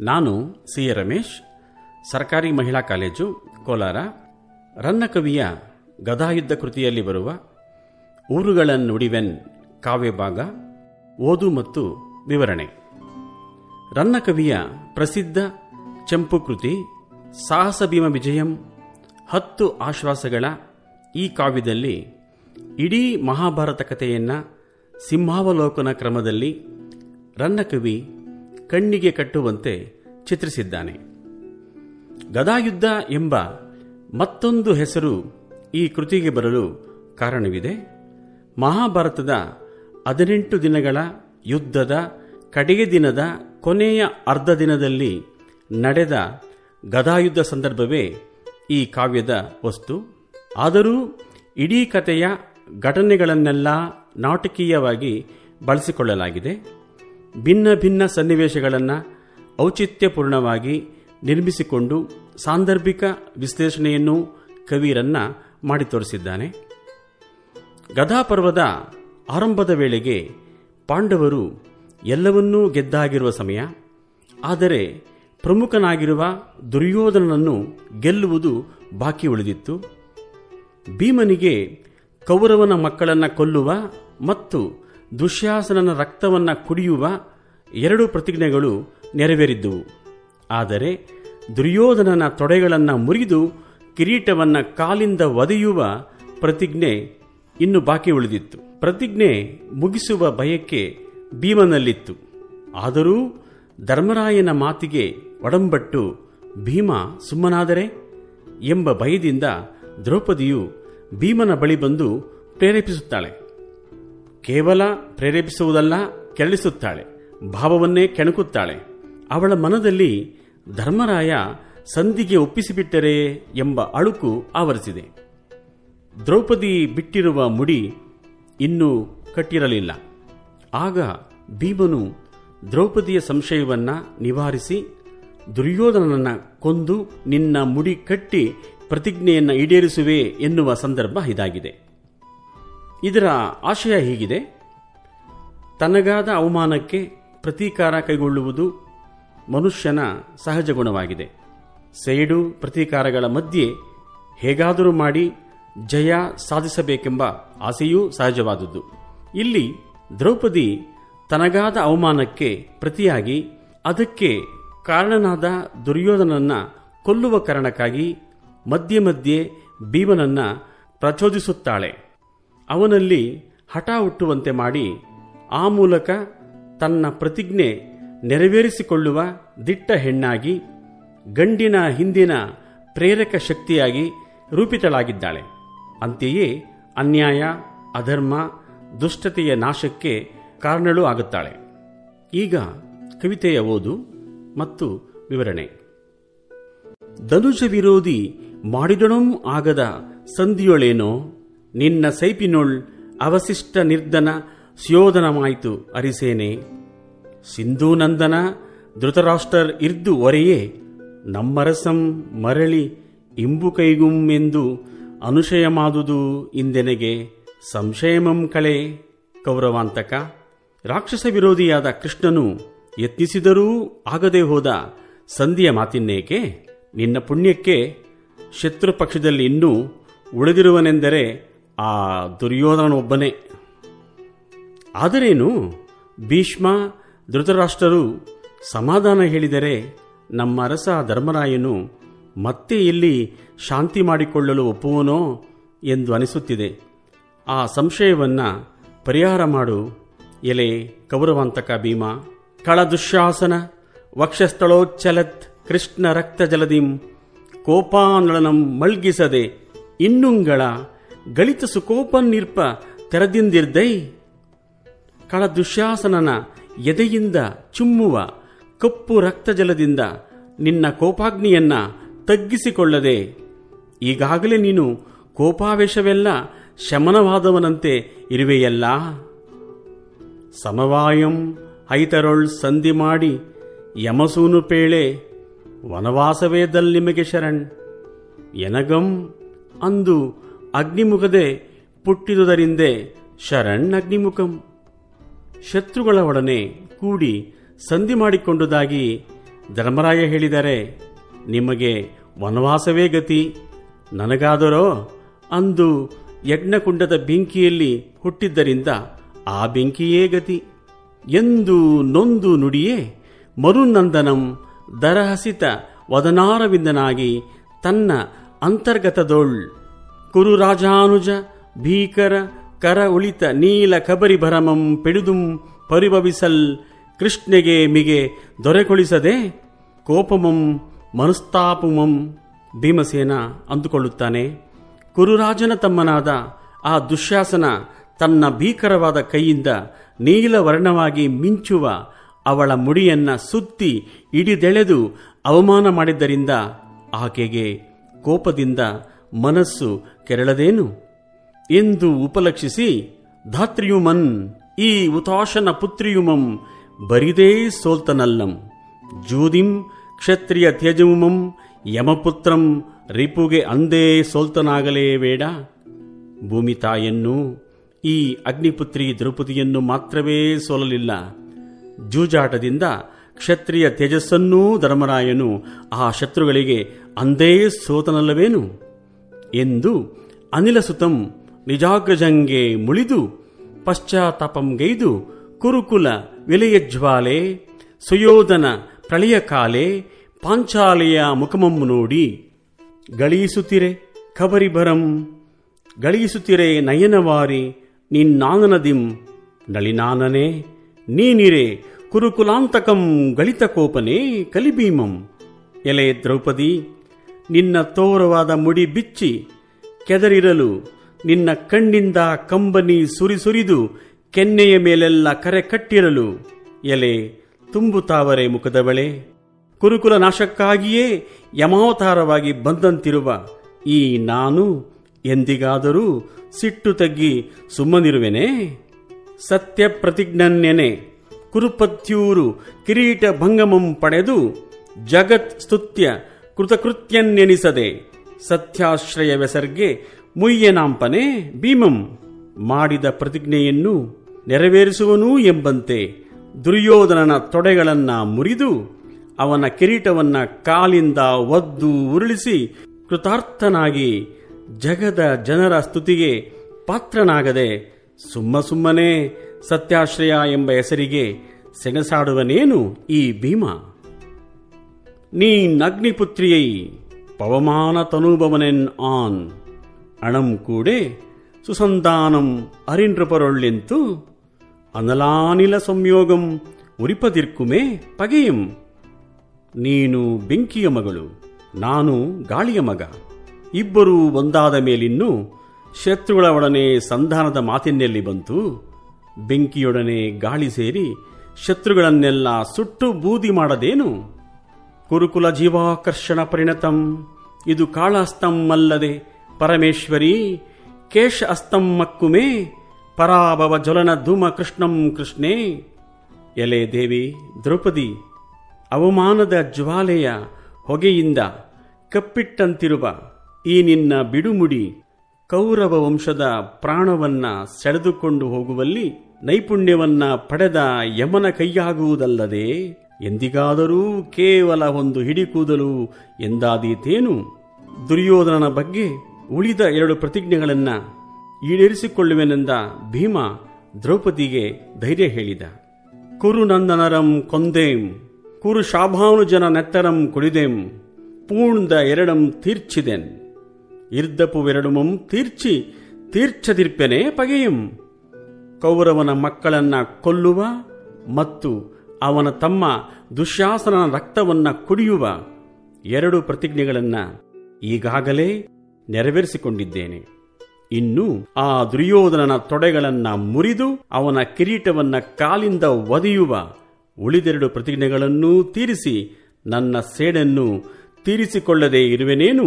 ನಾನು C A Ramesh, ಸರ್ಕಾರಿ ಮಹಿಳಾ ಕಾಲೇಜು, ಕೋಲಾರ. ರನ್ನ ಕವಿಯ ಗದಾಯುದ್ಧ ಕೃತಿಯಲ್ಲಿ ಬರುವ ಊರುಗಳನ್ನುಡಿವೆನ್ ಕಾವ್ಯಭಾಗ ಓದು ಮತ್ತು ವಿವರಣೆ. ರನ್ನಕವಿಯ ಪ್ರಸಿದ್ಧ ಚಂಪು ಕೃತಿ ಸಾಹಸ ಭೀಮ ವಿಜಯಂ, ಹತ್ತು ಆಶ್ವಾಸಗಳ ಈ ಕಾವ್ಯದಲ್ಲಿ ಇಡೀ ಮಹಾಭಾರತ ಕಥೆಯನ್ನು ಸಿಂಹಾವಲೋಕನ ಕ್ರಮದಲ್ಲಿ ರನ್ನಕವಿ ಕಣ್ಣಿಗೆ ಕಟ್ಟುವಂತೆ ಚಿತ್ರಿಸಿದ್ದಾನೆ. ಗದಾಯುದ್ಧ ಎಂಬ ಮತ್ತೊಂದು ಹೆಸರು ಈ ಕೃತಿಗೆ ಬರಲು ಕಾರಣವಿದೆ. ಮಹಾಭಾರತದ ಹದಿನೆಂಟು ದಿನಗಳ ಯುದ್ಧದ ಕಡೆಯ ದಿನದ ಕೊನೆಯ ಅರ್ಧ ದಿನದಲ್ಲಿ ನಡೆದ ಗದಾಯುದ್ಧ ಸಂದರ್ಭವೇ ಈ ಕಾವ್ಯದ ವಸ್ತು. ಆದರೂ ಇಡೀ ಕಥೆಯ ಘಟನೆಗಳನ್ನೆಲ್ಲ ನಾಟಕೀಯವಾಗಿ ಬಳಸಿಕೊಳ್ಳಲಾಗಿದೆ. ಭಿನ್ನ ಭಿನ್ನ ಸನ್ನಿವೇಶಗಳನ್ನು ಔಚಿತ್ಯಪೂರ್ಣವಾಗಿ ನಿರ್ಮಿಸಿಕೊಂಡು ಸಾಂದರ್ಭಿಕ ವಿಶ್ಲೇಷಣೆಯನ್ನು ಕವಿರನ್ನ ಮಾಡಿ ತೋರಿಸಿದ್ದಾನೆ. ಗದಾಪರ್ವದ ಆರಂಭದ ವೇಳೆಗೆ ಪಾಂಡವರು ಎಲ್ಲವನ್ನೂ ಗೆದ್ದಾಗಿರುವ ಸಮಯ, ಆದರೆ ಪ್ರಮುಖನಾಗಿರುವ ದುರ್ಯೋಧನನನ್ನು ಗೆಲ್ಲುವುದು ಬಾಕಿ ಉಳಿದಿತ್ತು. ಭೀಮನಿಗೆ ಕೌರವನ ಮಕ್ಕಳನ್ನು ಕೊಲ್ಲುವ ಮತ್ತು ದುಶ್ಯಾಸನನ ರಕ್ತವನ್ನು ಕುಡಿಯುವ ಎರಡು ಪ್ರತಿಜ್ಞೆಗಳು ನೆರವೇರಿದ್ದುವು. ಆದರೆ ದುರ್ಯೋಧನನ ತೊಡೆಗಳನ್ನು ಮುರಿದು ಕಿರೀಟವನ್ನು ಕಾಲಿಂದ ಒದೆಯುವ ಪ್ರತಿಜ್ಞೆ ಇನ್ನು ಬಾಕಿ ಉಳಿದಿತ್ತು. ಪ್ರತಿಜ್ಞೆ ಮುಗಿಸುವ ಭಯಕ್ಕೆ ಭೀಮನಲ್ಲಿತ್ತು. ಆದರೂ ಧರ್ಮರಾಯನ ಮಾತಿಗೆ ಒಡಂಬಟ್ಟು, ಭೀಮ, ಸುಮ್ಮನಾದರೆ? ಎಂಬ ಭಯದಿಂದ ದ್ರೌಪದಿಯು ಭೀಮನ ಬಳಿ ಬಂದು ಪ್ರೇರೇಪಿಸುತ್ತಾಳೆ. ಕೇವಲ ಪ್ರೇರೇಪಿಸುವುದಲ್ಲ, ಕೆರಳಿಸುತ್ತಾಳೆ, ಭಾವವನ್ನೇ ಕೆಣಕುತ್ತಾಳೆ. ಅವಳ ಮನದಲ್ಲಿ ಧರ್ಮರಾಯ ಸಂಧಿಗೆ ಒಪ್ಪಿಸಿಬಿಟ್ಟರೆ ಎಂಬ ಅಳುಕು ಆವರಿಸಿದೆ. ದ್ರೌಪದಿ ಬಿಟ್ಟಿರುವ ಮುಡಿ ಇನ್ನೂ ಕಟ್ಟಿರಲಿಲ್ಲ. ಆಗ ಭೀಮನು ದ್ರೌಪದಿಯ ಸಂಶಯವನ್ನ ನಿವಾರಿಸಿ, ದುರ್ಯೋಧನನನ್ನು ಕೊಂದು ನಿನ್ನ ಮುಡಿ ಕಟ್ಟಿ ಪ್ರತಿಜ್ಞೆಯನ್ನು ಈಡೇರಿಸುವೆ ಎನ್ನುವ ಸಂದರ್ಭ ಇದಾಗಿದೆ. ಇದರ ಆಶಯ ಹೀಗಿದೆ. ತನಗಾದ ಅವಮಾನಕ್ಕೆ ಪ್ರತೀಕಾರ ಕೈಗೊಳ್ಳುವುದು ಮನುಷ್ಯನ ಸಹಜ ಗುಣವಾಗಿದೆ. ಸೇಡು ಪ್ರತೀಕಾರಗಳ ಮಧ್ಯೆ ಹೇಗಾದರೂ ಮಾಡಿ ಜಯ ಸಾಧಿಸಬೇಕೆಂಬ ಆಸೆಯೂ ಸಹಜವಾದದ್ದು. ಇಲ್ಲಿ ದ್ರೌಪದಿ ತನಗಾದ ಅವಮಾನಕ್ಕೆ ಪ್ರತಿಯಾಗಿ ಅದಕ್ಕೆ ಕಾರಣನಾದ ದುರ್ಯೋಧನನ್ನ ಕೊಲ್ಲುವ ಕಾರಣಕ್ಕಾಗಿ ಮಧ್ಯೆ ಮಧ್ಯೆ ಭೀಮನನ್ನ ಪ್ರಚೋದಿಸುತ್ತಾಳೆ. ಅವನಲ್ಲಿ ಹಠ ಹುಟ್ಟುವಂತೆ ಮಾಡಿ ಆ ಮೂಲಕ ತನ್ನ ಪ್ರತಿಜ್ಞೆ ನೆರವೇರಿಸಿಕೊಳ್ಳುವ ದಿಟ್ಟ ಹೆಣ್ಣಾಗಿ, ಗಂಡಿನ ಹಿಂದಿನ ಪ್ರೇರಕ ಶಕ್ತಿಯಾಗಿ ರೂಪಿತಳಾಗಿದ್ದಾಳೆ. ಅಂತೆಯೇ ಅನ್ಯಾಯ, ಅಧರ್ಮ, ದುಷ್ಟತೆಯ ನಾಶಕ್ಕೆ ಕಾರಣಳೂ ಆಗುತ್ತಾಳೆ. ಈಗ ಕವಿತೆಯ ಓದು ಮತ್ತು ವಿವರಣೆ. ಧನುಷ ವಿರೋಧಿ ಮಾಡಿದಣೂ ಆಗದ ಸಂಧಿಯೊಳೇನೋ ನಿನ್ನ ಸೈಪಿನೊಳ್ ಅವಶಿಷ್ಟ ನಿರ್ಧನ ಸ್ಯೋಧನಮಾಯಿತು ಅರಿಸೇನೆ. ಸಿಂಧೂನಂದನ ಧೃತರಾಷ್ಟ್ರರ್ ಇರ್ದು ಒರೆಯೇ, ನಮ್ಮರಸಂ ಮರಳಿ ಇಂಬು ಕೈಗುಂ ಎಂದು ಅನುಶಯಮಾದುದು ಇಂದೆನೆಗೆ ಸಂಶಯಮಂ ಕಳೆ. ಕೌರವಾಂತಕ, ರಾಕ್ಷಸ ವಿರೋಧಿಯಾದ ಕೃಷ್ಣನು ಯತ್ನಿಸಿದರೂ ಆಗದೆ ಹೋದ ಸಂಧಿಯ ಮಾತಿನ್ನೇಕೆ? ನಿನ್ನ ಪುಣ್ಯಕ್ಕೆ ಶತ್ರು ಪಕ್ಷದಲ್ಲಿ ಇನ್ನೂ ಉಳಿದಿರುವನೆಂದರೆ ಆ ದುರ್ಯೋಧನನೊಬ್ಬನೇ. ಆದರೇನು? ಭೀಷ್ಮ ಧೃತರಾಷ್ಟ್ರರು ಸಮಾಧಾನ ಹೇಳಿದರೆ ನಮ್ಮ ಅರಸ ಧರ್ಮರಾಯನು ಮತ್ತೆ ಇಲ್ಲಿ ಶಾಂತಿ ಮಾಡಿಕೊಳ್ಳಲು ಒಪ್ಪುವನೋ ಎಂದು ಅನಿಸುತ್ತಿದೆ. ಆ ಸಂಶಯವನ್ನು ಪರಿಹಾರ ಮಾಡು, ಎಲೆ ಕೌರವಾಂತಕ ಭೀಮ. ಕಳ ದುಶ್ಯಾಸನ, ವಕ್ಷಸ್ಥಳೋಚ್ಚಲತ್, ಕೃಷ್ಣ ರಕ್ತ ಜಲದಿಂ, ಕೋಪಾನಳನಂ ಮಳ್ಗಿಸದೆ ಇನ್ನುಂಗಳ ಗಳಿತ ಸುಕೋಪನ್ನಿರ್ಪ ತೆರದಿಂದಿರ್ದೈ. ಕಳ ದುಶ್ಯಾಸನನ ಎದೆಯಿಂದ ಚುಮ್ಮುವ ಕಪ್ಪು ರಕ್ತಜಲದಿಂದ ನಿನ್ನ ಕೋಪಾಗ್ನಿಯನ್ನ ತಗ್ಗಿಸಿಕೊಳ್ಳದೆ. ಈಗಾಗಲೇ ನೀನು ಕೋಪಾವೇಶವೆಲ್ಲ ಶಮನವಾದವನಂತೆ ಇರುವೆಯಲ್ಲ. ಸಮವಾಯಂ ಹೈತರೊಳ್ ಸಂಧಿ ಮಾಡಿ ಯಮಸೂನು ಪೇಳೆ ವನವಾಸವೇದಲ್ ನಿಮಗೆ ಶರಣ್. ಎನಗಂ ಅಂದು ಅಗ್ನಿಮುಖದೆ ಪುಟ್ಟಿದುದರಿಂದೆ ಶರಣ್ ಅಗ್ನಿಮುಖಂ ಶತ್ರುಗಳ ಒಡನೆ ಕೂಡಿ ಸಂಧಿ ಮಾಡಿಕೊಂಡುದಾಗಿ ಧರ್ಮರಾಯ ಹೇಳಿದರೆ, ನಿಮಗೆ ವನವಾಸವೇ ಗತಿ, ನನಗಾದರೋ ಅಂದು ಯಜ್ಞಕುಂಡದ ಬೆಂಕಿಯಲ್ಲಿ ಹುಟ್ಟಿದ್ದರಿಂದ ಆ ಬೆಂಕಿಯೇ ಗತಿ. ಎಂದು ನೊಂದು ನುಡಿಯೇ ಮರುನಂದನಂ ದರಹಸಿತ ವದನಾರವಿಂದನಾಗಿ ತನ್ನ ಅಂತರ್ಗತದೊಳ್ ಕುರುರಾಜಾನುಜ ಭೀಕರ, ಕರ ಉಳಿತ ನೀಲ ಕಬರಿ ಭರಮಂ ಪಿಡಿದುಂ ಪರಿಭವಿಸಲ್ ಕೃಷ್ಣೆಗೆ ಮಿಗೆ ದೊರೆಕೊಳಿಸದೆ ಕೋಪಮಂ ಮನಸ್ತಾಪಮಂ ಭೀಮಸೇನ ಅಂದುಕೊಳ್ಳುತ್ತಾನೆ. ಕುರುರಾಜನ ತಮ್ಮನಾದ ಆ ದುಶ್ಯಾಸನ ತನ್ನ ಭೀಕರವಾದ ಕೈಯಿಂದ ನೀಲವರ್ಣವಾಗಿ ಮಿಂಚುವ ಅವಳ ಮುಡಿಯನ್ನ ಸುತ್ತಿ ಇಡಿದೆಳೆದು ಅವಮಾನ ಮಾಡಿದ್ದರಿಂದ ಆಕೆಗೆ ಕೋಪದಿಂದ ಮನಸ್ಸು ಕೆರಳದೇನು? ಎಂದು ಉಪಲಕ್ಷಿಸಿ, ಧಾತ್ರಿಯುಮನ್, ಈ ಉತಾಶನ ಪುತ್ರಿಯುಮಂ, ಬರಿದೇ ಸೋಲ್ತನಲ್ಲಂ. ಜೂದಿಂ ಕ್ಷತ್ರಿಯ ತ್ಯಜುಮಂ, ಯಮಪುತ್ರಂ ರಿಪುಗೆ ಅಂದೇ ಸೋಲ್ತನಾಗಲೇ ಬೇಡ. ಭೂಮಿ ತಾಯನ್ನು ಈ ಅಗ್ನಿಪುತ್ರಿ ದ್ರೌಪದಿಯನ್ನು ಮಾತ್ರವೇ ಸೋಲಲಿಲ್ಲ. ಜೂಜಾಟದಿಂದ ಕ್ಷತ್ರಿಯ ತೇಜಸ್ಸನ್ನೂ ಧರ್ಮರಾಯನು ಆ ಶತ್ರುಗಳಿಗೆ ಅಂದೇ ಸೋತನಲ್ಲವೇನು? ಎಂದು ಅನಿಲಸುತಂ ನಿಜಾಗ್ರಜಂಗೆ ಮುಳಿದು ಪಶ್ಚಾತ್ತಾಪಂಗೈದು ಕುರುಕುಲ ವಿಲಯಜ್ವಾಲೆ ಸುಯೋಧನ ಪ್ರಳಯ ಕಾಲೆ ಪಾಂಚಾಲೆಯ ಮುಖಮಂ ನೋಡಿ ಗಳಿಸುತ್ತಿರೆ ಖಬರಿಬರಂ ಗಳಿಸುತ್ತಿರೆ ನಯನವಾರಿ ನಿನ್ನಾನನದಿಂ, ನಳಿನಾನನೆ, ನೀನಿರೆ ಕುರುಕುಲಾಂತಕಂ ಗಳಿತ ಕೋಪನೆ ಕಲಿಭೀಮಂ, ಎಲೆ ದ್ರೌಪದಿ ನಿನ್ನ ತೋರವಾದ ಮುಡಿ ಬಿಚ್ಚಿ ಕೆದರಿರಲು, ನಿನ್ನ ಕಣ್ಣಿಂದ ಕಂಬನಿ ಸುರಿಸುರಿದು ಕೆನ್ನೆಯ ಮೇಲೆಲ್ಲ ಕರೆ ಕಟ್ಟಿರಲು. ಎಲೆ ತುಂಬುತ್ತಾವರೆ ಮುಖದವಳೆ ಕುರುಕುಲ ನಾಶಕ್ಕಾಗಿಯೇ ಯಮಾವತಾರವಾಗಿ ಬಂದಂತಿರುವ ಈ ನಾನು ಎಂದಿಗಾದರೂ ಸಿಟ್ಟು ತಗ್ಗಿ ಸುಮ್ಮನಿರುವೆನೆ? ಸತ್ಯ ಪ್ರತಿಜ್ಞನ್ಯನೆ, ಕುರುಪತ್ಯೂರು ಕಿರೀಟ ಭಂಗಮಂ ಪಡೆದು ಜಗತ್ ಸ್ತುತ್ಯ ಕೃತಕೃತ್ಯನ್ನೆನಿಸದೆ ಸತ್ಯಾಶ್ರಯವೆಸರ್ಗೆ ಮುಯ್ಯನಾಂಪನೆ ಭೀಮಂ ಮಾಡಿದ ಪ್ರತಿಜ್ಞೆಯನ್ನು ನೆರವೇರಿಸುವನೂ ಎಂಬಂತೆ ದುರ್ಯೋಧನನ ತೊಡೆಗಳನ್ನ ಮುರಿದು ಅವನ ಕಿರೀಟವನ್ನ ಕಾಲಿಂದ ಒದ್ದು ಉರುಳಿಸಿ ಕೃತಾರ್ಥನಾಗಿ ಜಗದ ಜನರ ಸ್ತುತಿಗೆ ಪಾತ್ರನಾಗದೆ ಸುಮ್ಮ ಸುಮ್ಮನೆ ಸತ್ಯಾಶ್ರಯ ಎಂಬ ಹೆಸರಿಗೆ ಸೆಣಸಾಡುವನೇನು ಈ ಭೀಮ? ನೀನ್ ಅಗ್ನಿಪುತ್ರಿಯೈ, ಪವಮಾನ ತನುಭವನೆನ್ ಆನ್. ಅಣಂ ಕೂಡೆ ಸುಸಂಧಾನಂ ಅರಿನ್ರಪರೊಳ್ಳೆಂತು ಅನಲಾನಿಲ ಸಂಯೋಗಂ ಉರಿಪದಿರ್ಕುಮೆ ಪಗೆಯಂ. ನೀನು ಬೆಂಕಿಯ ಮಗಳು, ನಾನು ಗಾಳಿಯ ಮಗ. ಇಬ್ಬರೂ ಒಂದಾದ ಮೇಲಿನ್ನು ಶತ್ರುಗಳ ಒಡನೆ ಸಂಧಾನದ ಮಾತಿನಲ್ಲಿ ಬಂತು, ಬೆಂಕಿಯೊಡನೆ ಗಾಳಿ ಸೇರಿ ಶತ್ರುಗಳನ್ನೆಲ್ಲ ಸುಟ್ಟು ಬೂದಿ ಮಾಡದೇನು? ಕುರುಕುಲ ಜೀವಾಕರ್ಷಣ ಪರಿಣತಂ. ಇದು ಕಾಳಹಸ್ತಂ ಅಲ್ಲದೆ ಪರಮೇಶ್ವರಿ ಕೇಶ ಅಸ್ತಂ ಮಕ್ಕುಮೇ, ಪರಾಭವ ಜ್ವಲನ ಧೂಮ ಕೃಷ್ಣಂ ಕೃಷ್ಣೇ. ಎಲೆ ದೇವಿ, ದ್ರೌಪದಿ, ಅವಮಾನದ ಜ್ವಾಲೆಯ ಹೊಗೆಯಿಂದ ಕಪ್ಪಿಟ್ಟಂತಿರುವ ಈ ನಿನ್ನ ಬಿಡುಮುಡಿ ಕೌರವ ವಂಶದ ಪ್ರಾಣವನ್ನ ಸೆಳೆದುಕೊಂಡು ಹೋಗುವಲ್ಲಿ ನೈಪುಣ್ಯವನ್ನ ಪಡೆದ ಯಮನ ಕೈಯಾಗುವುದಲ್ಲದೆ ಎಂದಿಗಾದರೂ ಕೇವಲ ಒಂದು ಹಿಡಿಕೂದಲು ಎಂದಾದೀತೇನು? ದುರ್ಯೋಧನನ ಬಗ್ಗೆ ಉಳಿದ ಎರಡು ಪ್ರತಿಜ್ಞೆಗಳನ್ನು ಈಡೇರಿಸಿಕೊಳ್ಳುವೆನೆಂದ ಭೀಮ ದ್ರೌಪದಿಗೆ ಧೈರ್ಯ ಹೇಳಿದ. ಕುರುನಂದನರಂ ಕೊಂದೇಂ, ಕುರು ಶಾಭಾನುಜನ ನೆತ್ತರಂ ಕುಡಿದೆಂ ಪೂಣ್ದ ಎರಡಂ ತೀರ್ಚಿದೆನ್. ಇರ್ದಪುವೆರಡುಮಂ ತೀರ್ಚಿ, ತೀರ್ಚದಿರ್ಪೆನೆ ಪಗೆಯಂ. ಕೌರವನ ಮಕ್ಕಳನ್ನ ಕೊಲ್ಲುವ ಮತ್ತು ಅವನ ತಮ್ಮ ದುಶ್ಯಾಸನನ ರಕ್ತವನ್ನ ಕುಡಿಯುವ ಎರಡು ಪ್ರತಿಜ್ಞೆಗಳನ್ನ ಈಗಾಗಲೇ ನೆರವೇರಿಸಿಕೊಂಡಿದ್ದೇನೆ. ಇನ್ನು ಆ ದುರ್ಯೋಧನನ ತೊಡೆಗಳನ್ನ ಮುರಿದು ಅವನ ಕಿರೀಟವನ್ನ ಕಾಲಿಂದ ಒದೆಯುವ ಉಳಿದೆರಡು ಪ್ರತಿಜ್ಞೆಗಳನ್ನೂ ತೀರಿಸಿ ನನ್ನ ಸೇಡನ್ನು ತೀರಿಸಿಕೊಳ್ಳದೆ ಇರುವೆನೇನು?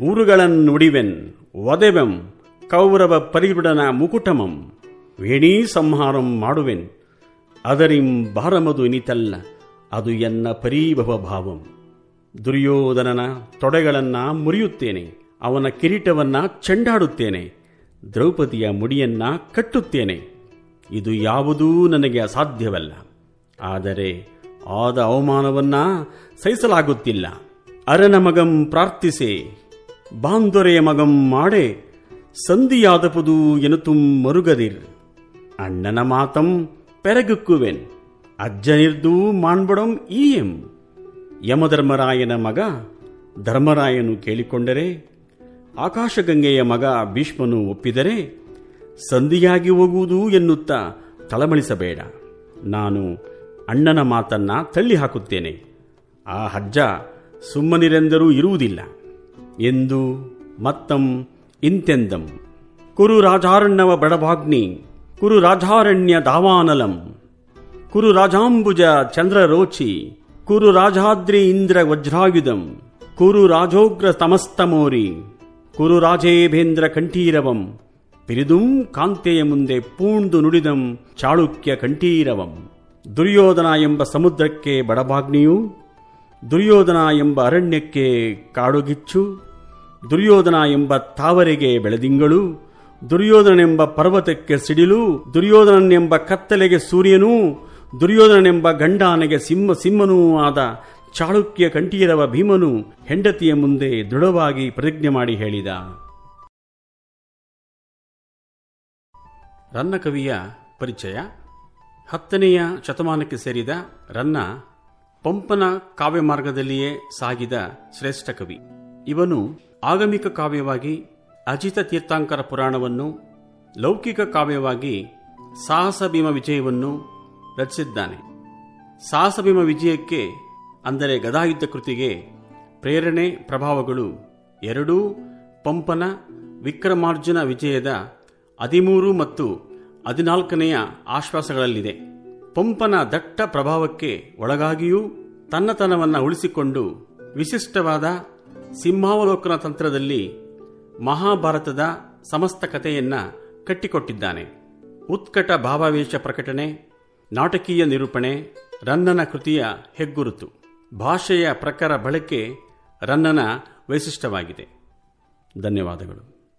ಊರುಗಳನ್ನುಡಿವೆನ್, ಒದೆವೆಂ, ಕೌರವ ಪರಿಬಿಡನ ಮುಕುಟಮಂ, ವೇಣೀ ಸಂಹಾರಂ ಮಾಡುವೆನ್. ಅದರಿಂ ಭಾರಮದು ಇನಿತಲ್ಲ, ಅದು ಎನ್ನ ಪರೀಭವ ಭಾವಂ. ದುರ್ಯೋಧನನ ತೊಡೆಗಳನ್ನ ಮುರಿಯುತ್ತೇನೆ, ಅವನ ಕಿರೀಟವನ್ನ ಚೆಂಡಾಡುತ್ತೇನೆ, ದ್ರೌಪದಿಯ ಮುಡಿಯನ್ನ ಕಟ್ಟುತ್ತೇನೆ. ಇದು ಯಾವುದೂ ನನಗೆ ಅಸಾಧ್ಯವಲ್ಲ. ಆದರೆ ಆದ ಅವಮಾನವನ್ನ ಸಹಿಸಲಾಗುತ್ತಿಲ್ಲ. ಅರನ ಮಗಂ ಪ್ರಾರ್ಥಿಸೆ ಬಾಂಧೊರೆಯ ಮಗಂ ಮಾಡೆ, ಸಂಧಿಯಾದಪುದು ಎನುತುಂ ಮರುಗದಿರ್. ಅಣ್ಣನ ಮಾತಂ ಪೆರಗುಕ್ಕುವೆನ್. ಅಜ್ಜನಿರ್ದು ಮಾಣ್ಬಡಂ ಈಯಂ. ಯಮಧರ್ಮರಾಯನ ಮಗ ಧರ್ಮರಾಯನು ಕೇಳಿಕೊಂಡರೆ, ಆಕಾಶಗಂಗೆಯ ಮಗ ಭೀಷ್ಮನು ಒಪ್ಪಿದರೆ, ಸಂಧಿಯಾಗಿ ಹೋಗುವುದು ಎನ್ನುತ್ತಾ ತಳಮಳಿಸಬೇಡ. ನಾನು ಅಣ್ಣನ ಮಾತನ್ನ ತಳ್ಳಿ ಹಾಕುತ್ತೇನೆ ಆ ಹಜ್ಜ ಸುಮ್ಮನಿರೆಂದರೂ ಇರುವುದಿಲ್ಲ. ಎಂದು ಮತ್ತಂ ಇಂತೆಂದಂ. ಕುರು ರಾಜಾರಣ್ಣವ ಬಡಭಾಗ್ನಿ ಕುರು ರಾಜಾರಣ್ಯ ದಾವಾನಲಂ ಕುರು ರಾಜಾಂಬುಜ ಚಂದ್ರರೋಚಿ. ಕುರು ರಾಜಾದ್ರಿ ಇಂದ್ರ ವಜ್ರಾಯುಧಂ. ಕುರು ರಾಜೋಗ್ರ ತಮಸ್ತಮೋರಿ ಕುರು ರಾಜೇಭೇಂದ್ರ ಕಂಠೀರವಂ. ಪಿರಿದುಂ ಕಾಂತೆಯ ಮುಂದೆ ಪೂಣ್ದು ನುಡಿದಂ ಚಾಳುಕ್ಯ ಕಂಠೀರವಂ. ದುರ್ಯೋಧನ ಎಂಬ ಸಮುದ್ರಕ್ಕೆ ಬಡಭಾಗ್ನಿಯು. ದುರ್ಯೋಧನ ಎಂಬ ಅರಣ್ಯಕ್ಕೆ ಕಾಡುಗಿಚ್ಚು. ದುರ್ಯೋಧನ ಎಂಬ ತಾವರೆಗೆ ಬೆಳೆದಿಂಗಳು. ದುರ್ಯೋಧನನೆಂಬ ಪರ್ವತಕ್ಕೆ ಸಿಡಿಲು, ದುರ್ಯೋಧನನೆಂಬ ಕತ್ತಲೆಗೆ ಸೂರ್ಯನೂ, ದುರ್ಯೋಧನನೆಂಬ ಗಂಡಾನೆಗೆ ಸಿಂಹ, ಸಿಂಹನೂ ಆದ ಚಾಳುಕ್ಯ ಕಂಠೀರವ ಭೀಮನು ಹೆಂಡತಿಯ ಮುಂದೆ ದೃಢವಾಗಿ ಪ್ರತಿಜ್ಞೆ ಮಾಡಿ ಹೇಳಿದ. ರನ್ನ ಕವಿಯ ಪರಿಚಯ. ಹತ್ತನೆಯ ಶತಮಾನಕ್ಕೆ ಸೇರಿದ ರನ್ನ ಪಂಪನ ಕಾವ್ಯ ಮಾರ್ಗದಲ್ಲಿಯೇ ಸಾಗಿದ ಶ್ರೇಷ್ಠ ಕವಿ. ಇವನು ಆಗಮಿಕ ಕಾವ್ಯವಾಗಿ ಅಜಿತ ತೀರ್ಥಾಂಕರ ಪುರಾಣವನ್ನು ಲೌಕಿಕ ಕಾವ್ಯವಾಗಿ ಸಾಹಸ ಭೀಮ ವಿಜಯವನ್ನು ರಚಿಸಿದ್ದಾನೆ. ಸಾಹಸ ಭೀಮ ವಿಜಯಕ್ಕೆ ಅಂದರೆ ಗದಾಯುದ್ಧ ಕೃತಿಗೆ ಪ್ರೇರಣೆ, ಪ್ರಭಾವಗಳು ಎರಡೂ ಪಂಪನ ವಿಕ್ರಮಾರ್ಜುನ ವಿಜಯದ ಹದಿಮೂರು ಮತ್ತು ಹದಿನಾಲ್ಕನೆಯ ಆಶ್ವಾಸಗಳಲ್ಲಿದೆ. ಪಂಪನ ದಟ್ಟ ಪ್ರಭಾವಕ್ಕೆ ಒಳಗಾಗಿಯೂ ತನ್ನತನವನ್ನು ಉಳಿಸಿಕೊಂಡು ವಿಶಿಷ್ಟವಾದ ಸಿಂಹಾವಲೋಕನ ತಂತ್ರದಲ್ಲಿ ಮಹಾಭಾರತದ ಸಮಸ್ತ ಕಥೆಯನ್ನ ಕಟ್ಟಿಕೊಟ್ಟಿದ್ದಾನೆ. ಉತ್ಕಟ ಭಾವಾವೇಶ ಪ್ರಕಟಣೆ, ನಾಟಕೀಯ ನಿರೂಪಣೆ, ರನ್ನನ ಕೃತಿಯ ಹೆಗ್ಗುರುತು. ಭಾಷೆಯ ಪ್ರಕಾರ ಬಳಕೆ ರನ್ನನ ವೈಶಿಷ್ಟ್ಯವಾಗಿದೆ. ಧನ್ಯವಾದಗಳು.